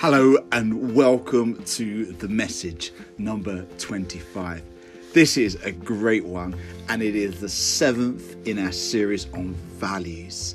Hello and welcome to the message number 25. This is a great one and it is the seventh in our series on values.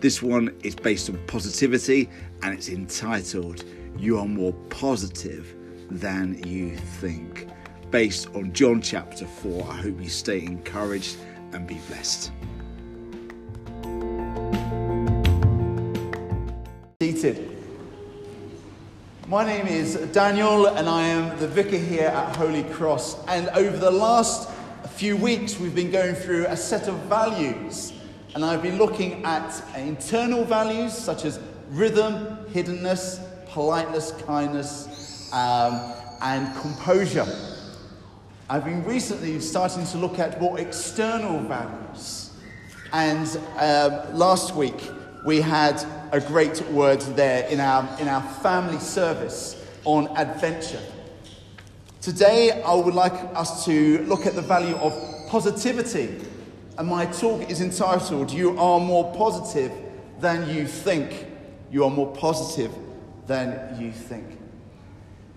This one is based on positivity and it's entitled You Are More Positive Than You Think. Based on John chapter 4. I hope you stay encouraged and be blessed. Seated. My name is Daniel, and I am the vicar here at Holy Cross. And over the last few weeks, we've been going through a set of values. And I've been looking at internal values such as rhythm, hiddenness, politeness, kindness, um, and composure. I've been recently starting to look at more external values. And um, last week, we had a great word there in our, in our family service on adventure. Today, I would like us to look at the value of positivity. And my talk is entitled, You Are More Positive Than You Think. You are more positive than you think.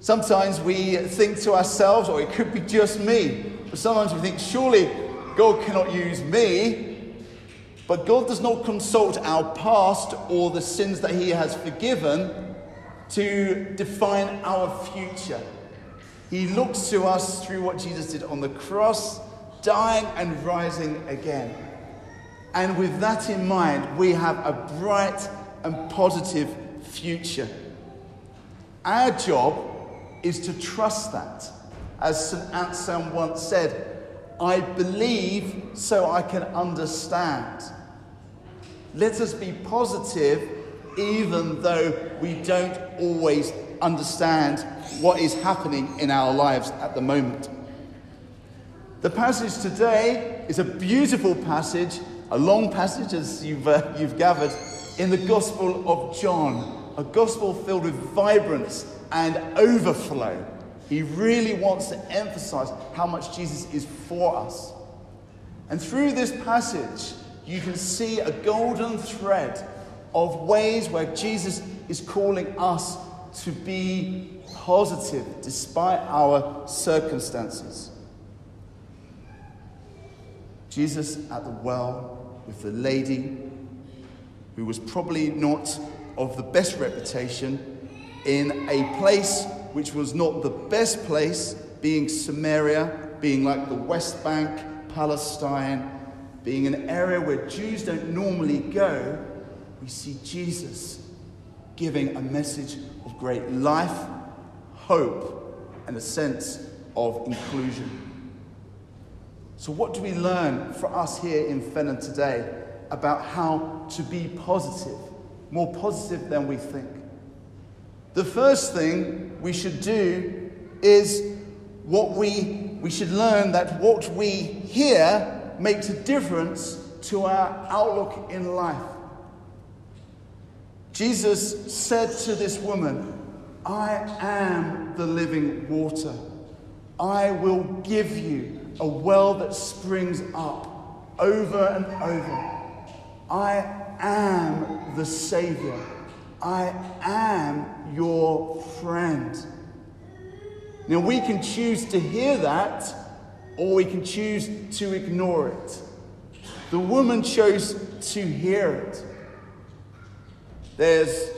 Sometimes we think to ourselves, or it could be just me, but sometimes we think, surely God cannot use me but God does not consult our past or the sins that He has forgiven to define our future. He looks to us through what Jesus did on the cross, dying and rising again. And with that in mind, we have a bright and positive future. Our job is to trust that. As St. Anselm once said, I believe so I can understand. Let us be positive even though we don't always understand what is happening in our lives at the moment. The passage today is a beautiful passage, a long passage as you've, uh, you've gathered, in the Gospel of John, a gospel filled with vibrance and overflow. He really wants to emphasize how much Jesus is for us. And through this passage, you can see a golden thread of ways where Jesus is calling us to be positive despite our circumstances. Jesus at the well with the lady who was probably not of the best reputation in a place which was not the best place, being Samaria, being like the West Bank, Palestine, being an area where Jews don't normally go, we see Jesus giving a message of great life, hope, and a sense of inclusion. So, what do we learn for us here in Fenham today about how to be positive, more positive than we think? The first thing we should do is what we, we should learn that what we hear makes a difference to our outlook in life. Jesus said to this woman, I am the living water. I will give you a well that springs up over and over. I am the Savior. I am your friend. Now, we can choose to hear that or we can choose to ignore it. The woman chose to hear it. There's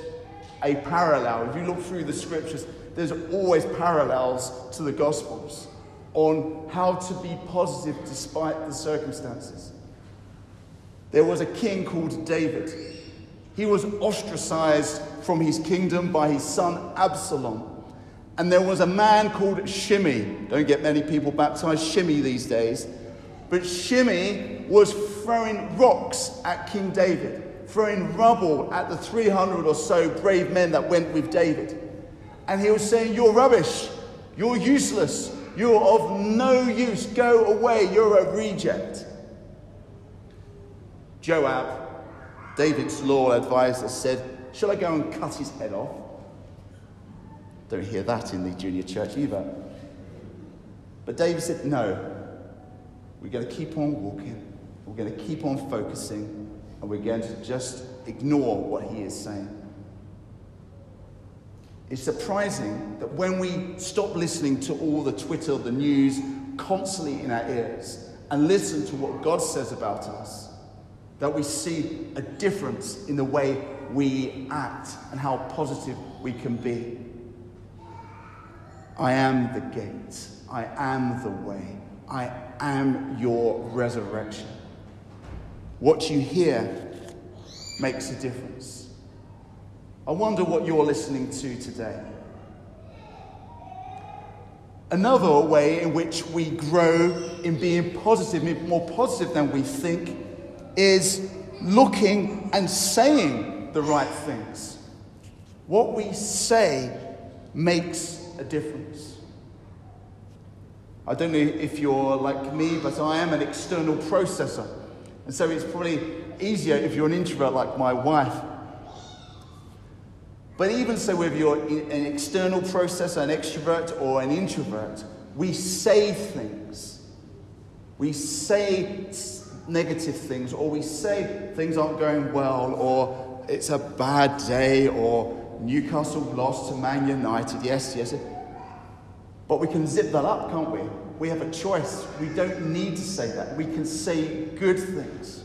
a parallel. If you look through the scriptures, there's always parallels to the Gospels on how to be positive despite the circumstances. There was a king called David. He was ostracized from his kingdom by his son Absalom. And there was a man called Shimei. Don't get many people baptized Shimei these days. But Shimei was throwing rocks at King David, throwing rubble at the 300 or so brave men that went with David. And he was saying, You're rubbish. You're useless. You're of no use. Go away. You're a reject. Joab, David's law advisor, said, Shall I go and cut his head off? Don't hear that in the junior church either. But David said, No, we're going to keep on walking, we're going to keep on focusing, and we're going to just ignore what he is saying. It's surprising that when we stop listening to all the Twitter, the news constantly in our ears, and listen to what God says about us, that we see a difference in the way we act and how positive we can be. I am the gate. I am the way. I am your resurrection. What you hear makes a difference. I wonder what you're listening to today. Another way in which we grow in being positive, more positive than we think, is looking and saying the right things. What we say makes a difference. I don't know if you're like me, but I am an external processor. And so it's probably easier if you're an introvert like my wife. But even so, whether you're an external processor, an extrovert, or an introvert, we say things. We say negative things, or we say things aren't going well, or it's a bad day, or Newcastle lost to Man United. Yes, yes. But we can zip that up, can't we? We have a choice. We don't need to say that. We can say good things.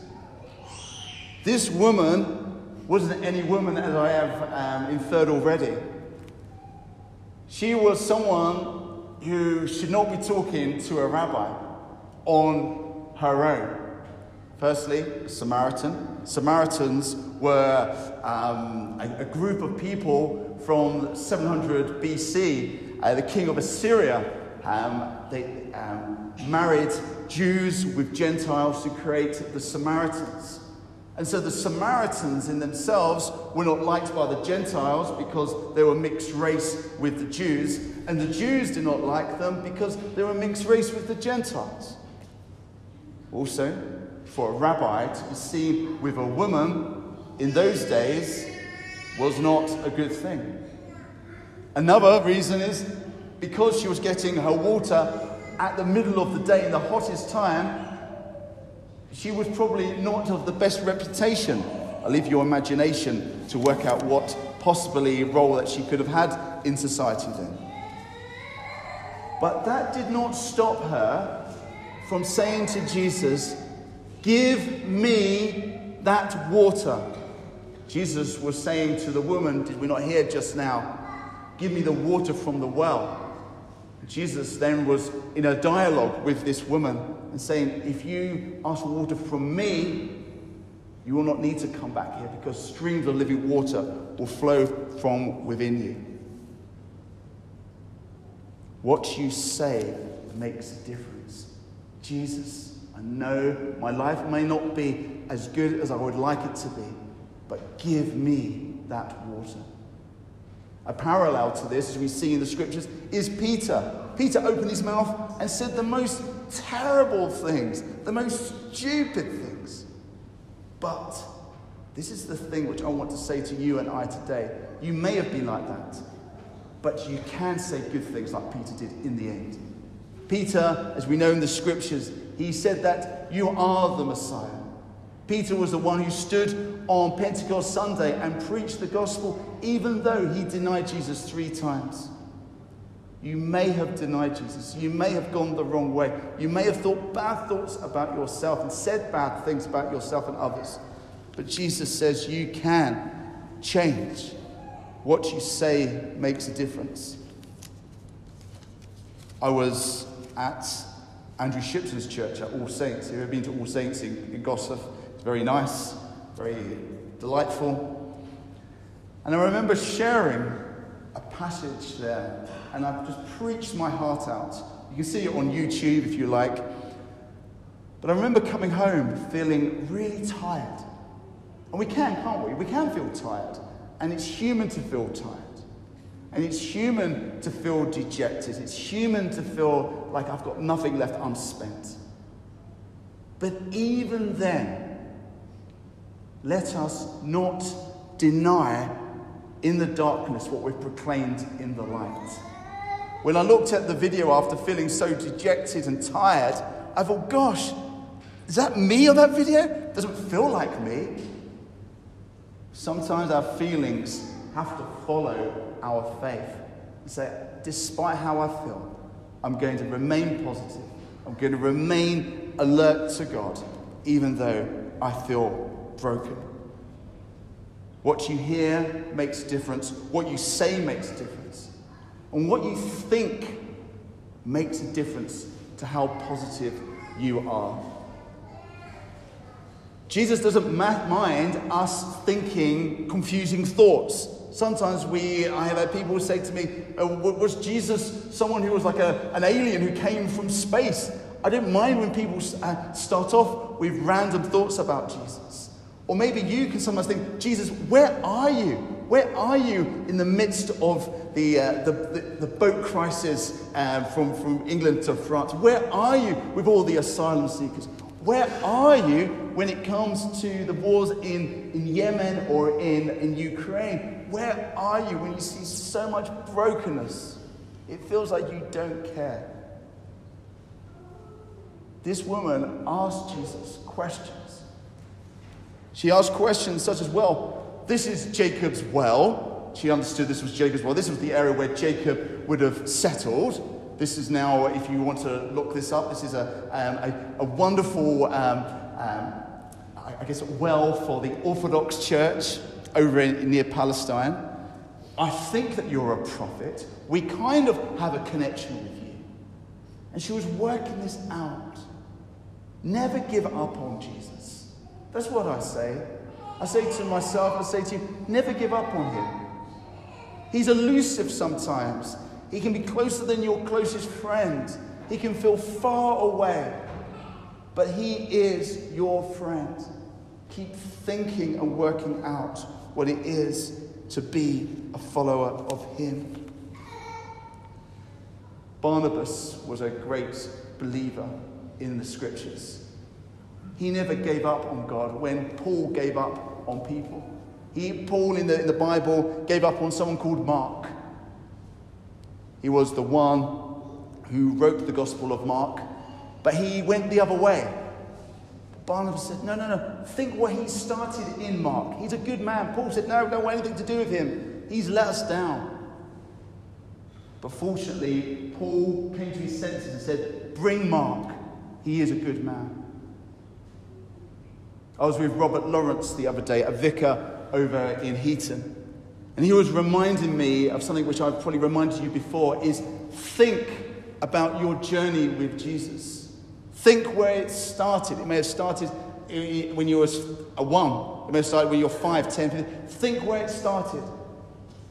This woman wasn't any woman as I have um, inferred already. She was someone who should not be talking to a rabbi on her own. Firstly, Samaritan. Samaritans were um, a, a, group of people from 700 BC. Uh, the king of Assyria um, they um, married Jews with Gentiles to create the Samaritans. And so the Samaritans in themselves were not liked by the Gentiles because they were mixed race with the Jews, and the Jews did not like them because they were mixed race with the Gentiles. Also, for a rabbi to be seen with a woman in those days was not a good thing. Another reason is because she was getting her water at the middle of the day in the hottest time, she was probably not of the best reputation. I'll leave your imagination to work out what possibly role that she could have had in society then. But that did not stop her from saying to Jesus, Give me that water. Jesus was saying to the woman, Did we not hear just now? Give me the water from the well. Jesus then was in a dialogue with this woman and saying, If you ask water from me, you will not need to come back here because streams of living water will flow from within you. What you say makes a difference. Jesus I know my life may not be as good as I would like it to be, but give me that water. A parallel to this, as we see in the scriptures, is Peter. Peter opened his mouth and said the most terrible things, the most stupid things. But this is the thing which I want to say to you and I today. You may have been like that, but you can say good things like Peter did in the end. Peter, as we know in the scriptures, he said that you are the Messiah. Peter was the one who stood on Pentecost Sunday and preached the gospel, even though he denied Jesus three times. You may have denied Jesus. You may have gone the wrong way. You may have thought bad thoughts about yourself and said bad things about yourself and others. But Jesus says you can change. What you say makes a difference. I was at Andrew Shipton's church at All Saints. If you've been to All Saints in, in Gosforth, it's very nice, very delightful. And I remember sharing a passage there, and I've just preached my heart out. You can see it on YouTube if you like. But I remember coming home feeling really tired. And we can, can't we? We can feel tired. And it's human to feel tired. And it's human to feel dejected. It's human to feel like I've got nothing left, I'm. But even then, let us not deny in the darkness what we've proclaimed in the light. When I looked at the video after feeling so dejected and tired, I thought, gosh, is that me on that video? Doesn't feel like me. Sometimes our feelings have to follow our faith. And say, despite how I feel, I'm going to remain positive. I'm going to remain alert to God, even though I feel broken. What you hear makes a difference. What you say makes a difference. And what you think makes a difference to how positive you are. Jesus doesn't mind us thinking confusing thoughts. Sometimes we, I have had people say to me, oh, was Jesus someone who was like a, an alien who came from space? I don't mind when people uh, start off with random thoughts about Jesus. Or maybe you can sometimes think, Jesus, where are you? Where are you in the midst of the, uh, the, the, the, boat crisis uh, from, from England to France? Where are you with all the asylum seekers? Where are you when it comes to the wars in, in Yemen or in, in Ukraine? Where are you when you see so much brokenness? It feels like you don't care. This woman asked Jesus questions. She asked questions such as, well, this is Jacob's well. She understood this was Jacob's well. This was the area where Jacob would have settled. This is now, if you want to look this up, this is a, um, a, a, wonderful, um, um, I guess, well for the Orthodox Church over in, near Palestine. I think that you're a prophet. We kind of have a connection with you. And she was working this out. Never give up on Jesus. That's what I say. I say to myself, I say to you, never give up on him. He's elusive sometimes. He can be closer than your closest friend. He can feel far away. But he is your friend. Keep thinking and working out what it is to be a follower of him. Barnabas was a great believer in the scriptures. He never gave up on God when Paul gave up on people. He, Paul in the, in the Bible gave up on someone called Mark. He was the one who wrote the Gospel of Mark, but he went the other way. Barnabas said, No, no, no. Think what he started in Mark. He's a good man. Paul said, No, don't want anything to do with him. He's let us down. But fortunately, Paul came to his senses and said, Bring Mark. He is a good man. I was with Robert Lawrence the other day, a vicar over in Heaton. And he was reminding me of something which I've probably reminded you before is think about your journey with Jesus. Think where it started. It may have started when you were a one. It may have started when you're five, ten, fifteen. Think where it started.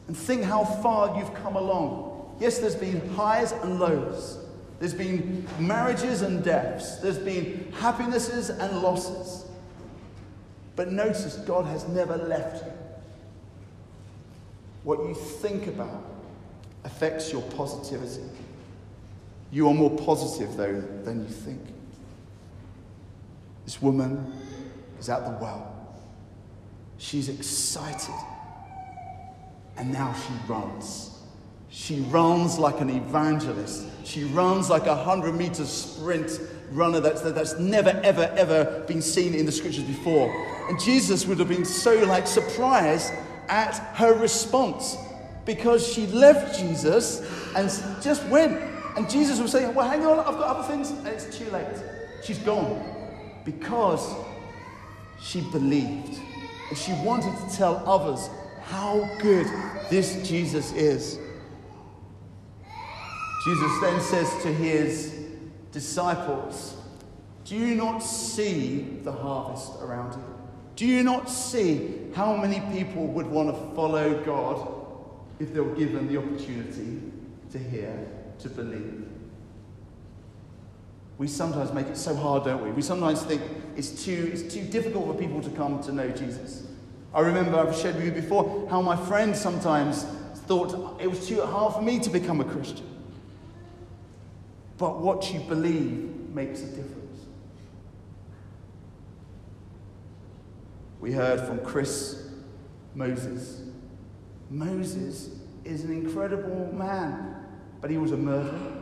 And think how far you've come along. Yes, there's been highs and lows. There's been marriages and deaths. There's been happinesses and losses. But notice God has never left you. What you think about affects your positivity. You are more positive, though, than you think. This woman is at the well. She's excited. And now she runs. She runs like an evangelist. She runs like a 100 meter sprint runner that's, that's never, ever, ever been seen in the scriptures before. And Jesus would have been so like surprised at her response because she left Jesus and just went. And Jesus was saying, Well, hang on, I've got other things. And it's too late. She's gone because she believed. And she wanted to tell others how good this Jesus is. Jesus then says to his disciples, Do you not see the harvest around you? Do you not see how many people would want to follow God if they were given the opportunity to hear, to believe? We sometimes make it so hard, don't we? We sometimes think it's too, it's too difficult for people to come to know Jesus. I remember I've shared with you before how my friends sometimes thought it was too hard for me to become a Christian. But what you believe makes a difference. We heard from Chris Moses. Moses is an incredible man, but he was a murderer.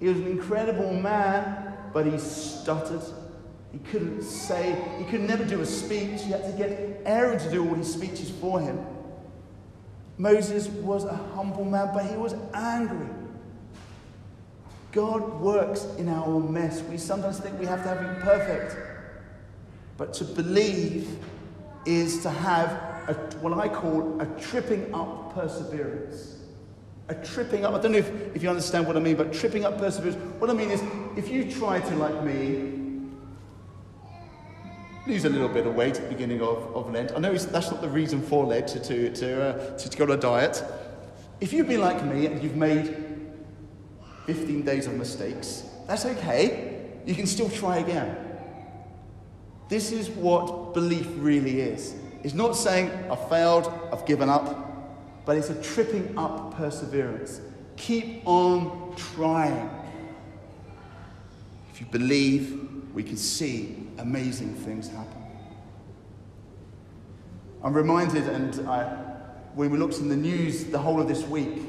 He was an incredible man, but he stuttered. He couldn't say, he could never do a speech. He had to get Aaron to do all his speeches for him. Moses was a humble man, but he was angry. God works in our mess. We sometimes think we have to have it perfect. But to believe is to have a, what I call a tripping up perseverance. A tripping up. I don't know if, if you understand what I mean, but tripping up perseverance. What I mean is, if you try to, like me, lose a little bit of weight at the beginning of, of Lent. I know that's not the reason for Lent to, to, to, uh, to, to go on a diet. If you've been like me and you've made 15 days of mistakes, that's okay. You can still try again. This is what belief really is. It's not saying, I've failed, I've given up, but it's a tripping up perseverance. Keep on trying. If you believe, we can see amazing things happen. I'm reminded, and I, when we looked in the news the whole of this week,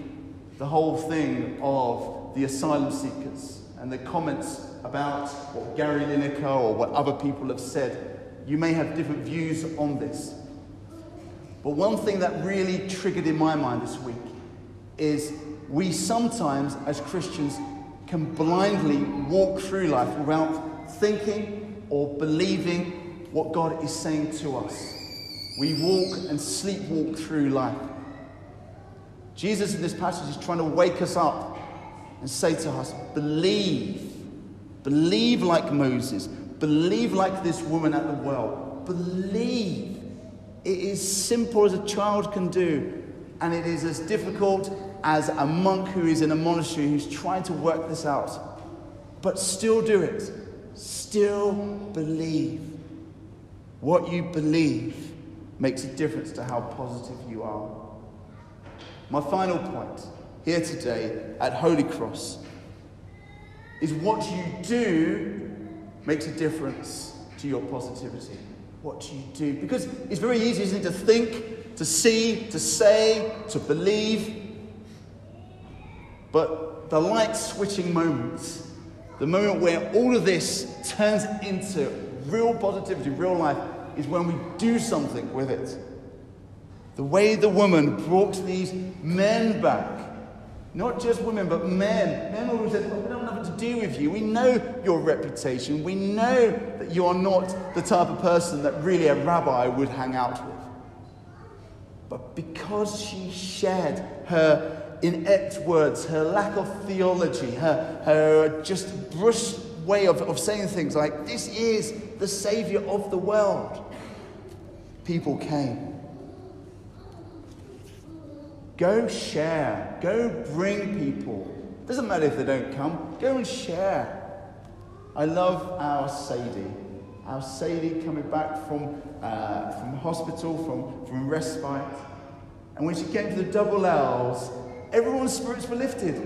the whole thing of the asylum seekers and the comments about what Gary Lineker or what other people have said. You may have different views on this. But one thing that really triggered in my mind this week is we sometimes, as Christians, can blindly walk through life without thinking or believing what God is saying to us. We walk and sleepwalk through life. Jesus in this passage is trying to wake us up and say to us, believe. Believe like Moses. Believe like this woman at the well. Believe. It is simple as a child can do, and it is as difficult as a monk who is in a monastery who's trying to work this out. But still do it. Still believe. What you believe makes a difference to how positive you are. My final point here today at Holy Cross is what you do makes a difference to your positivity. What you do. Because it's very easy, isn't it, to think, to see, to say, to believe. But the light switching moments, the moment where all of this turns into real positivity, real life, is when we do something with it. The way the woman brought these men back, not just women, but men. Men always said, oh, We don't have to do with you. We know your reputation. We know that you are not the type of person that really a rabbi would hang out with. But because she shared her inept words, her lack of theology, her, her just brusque way of, of saying things like, This is the Savior of the world, people came. Go share. Go bring people. Doesn't matter if they don't come. Go and share. I love our Sadie. Our Sadie coming back from, uh, from hospital, from, from respite. And when she came to the double L's, everyone's spirits were lifted.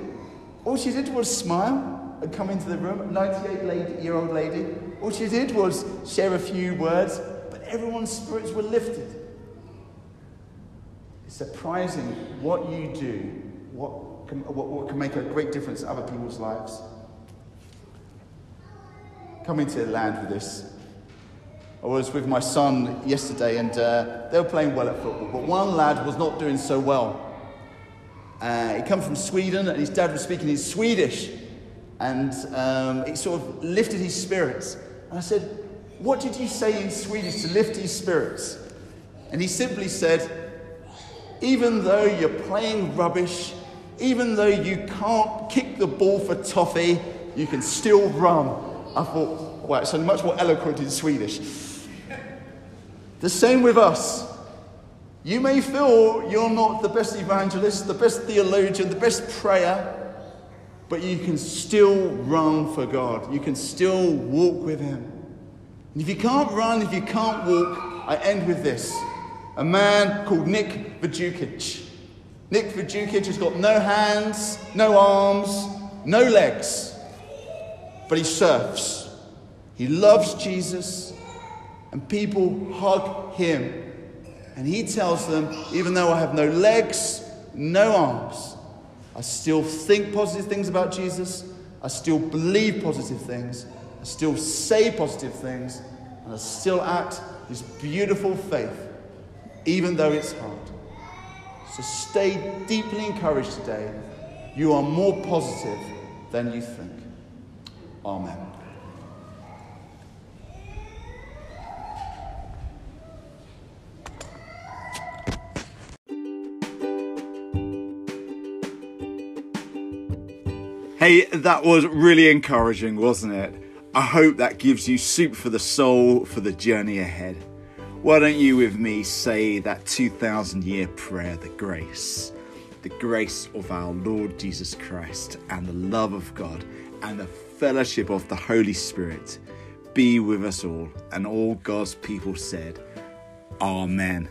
All she did was smile and come into the room, 98 year old lady. All she did was share a few words, but everyone's spirits were lifted. Surprising what you do, what can, what, what can make a great difference to other people's lives. Coming to the land with this, I was with my son yesterday and uh, they were playing well at football, but one lad was not doing so well. Uh, he come from Sweden and his dad was speaking in Swedish and um, it sort of lifted his spirits. And I said, What did you say in Swedish to lift his spirits? And he simply said, Even though you're playing rubbish, even though you can't kick the ball for toffee, you can still run. I thought, wow, it's much more eloquent in Swedish. The same with us. You may feel you're not the best evangelist, the best theologian, the best prayer, but you can still run for God. You can still walk with Him. And if you can't run, if you can't walk, I end with this. A man called Nick Vujicic. Nick Vujicic has got no hands, no arms, no legs, but he surfs. He loves Jesus, and people hug him. And he tells them, even though I have no legs, no arms, I still think positive things about Jesus, I still believe positive things, I still say positive things, and I still act this beautiful faith, even though it's hard. So stay deeply encouraged today. You are more positive than you think. Amen. Hey, that was really encouraging, wasn't it? I hope that gives you soup for the soul for the journey ahead. Why don't you, with me, say that 2,000 year prayer, the grace? The grace of our Lord Jesus Christ and the love of God and the fellowship of the Holy Spirit be with us all. And all God's people said, Amen.